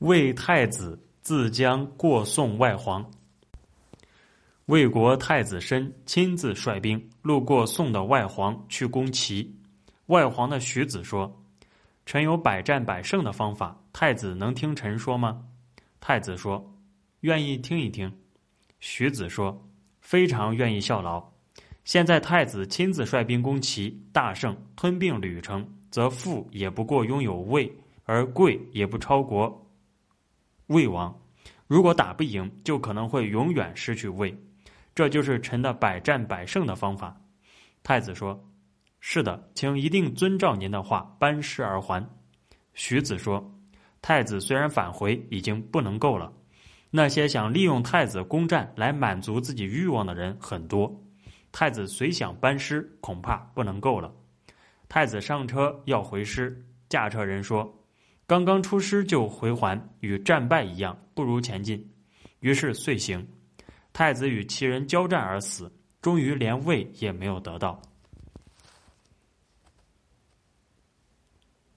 魏太子自将过宋外黄。魏国太子申亲自率兵路过宋的外黄去攻齐。外黄的徐子说：“臣有百战百胜的方法，太子能听臣说吗？”太子说：“愿意听一听。”徐子说：“非常愿意效劳。现在太子亲自率兵攻齐，大胜，吞并吕城，则富也不过拥有魏，而贵也不超过。”魏王，如果打不赢，就可能会永远失去魏，这就是臣的百战百胜的方法。太子说：“是的，请一定遵照您的话，班师而还。”徐子说：“太子虽然返回，已经不能够了。那些想利用太子攻占来满足自己欲望的人很多，太子虽想班师，恐怕不能够了。”太子上车要回师，驾车人说。刚刚出师就回还，与战败一样，不如前进。于是遂行。太子与其人交战而死，终于连位也没有得到。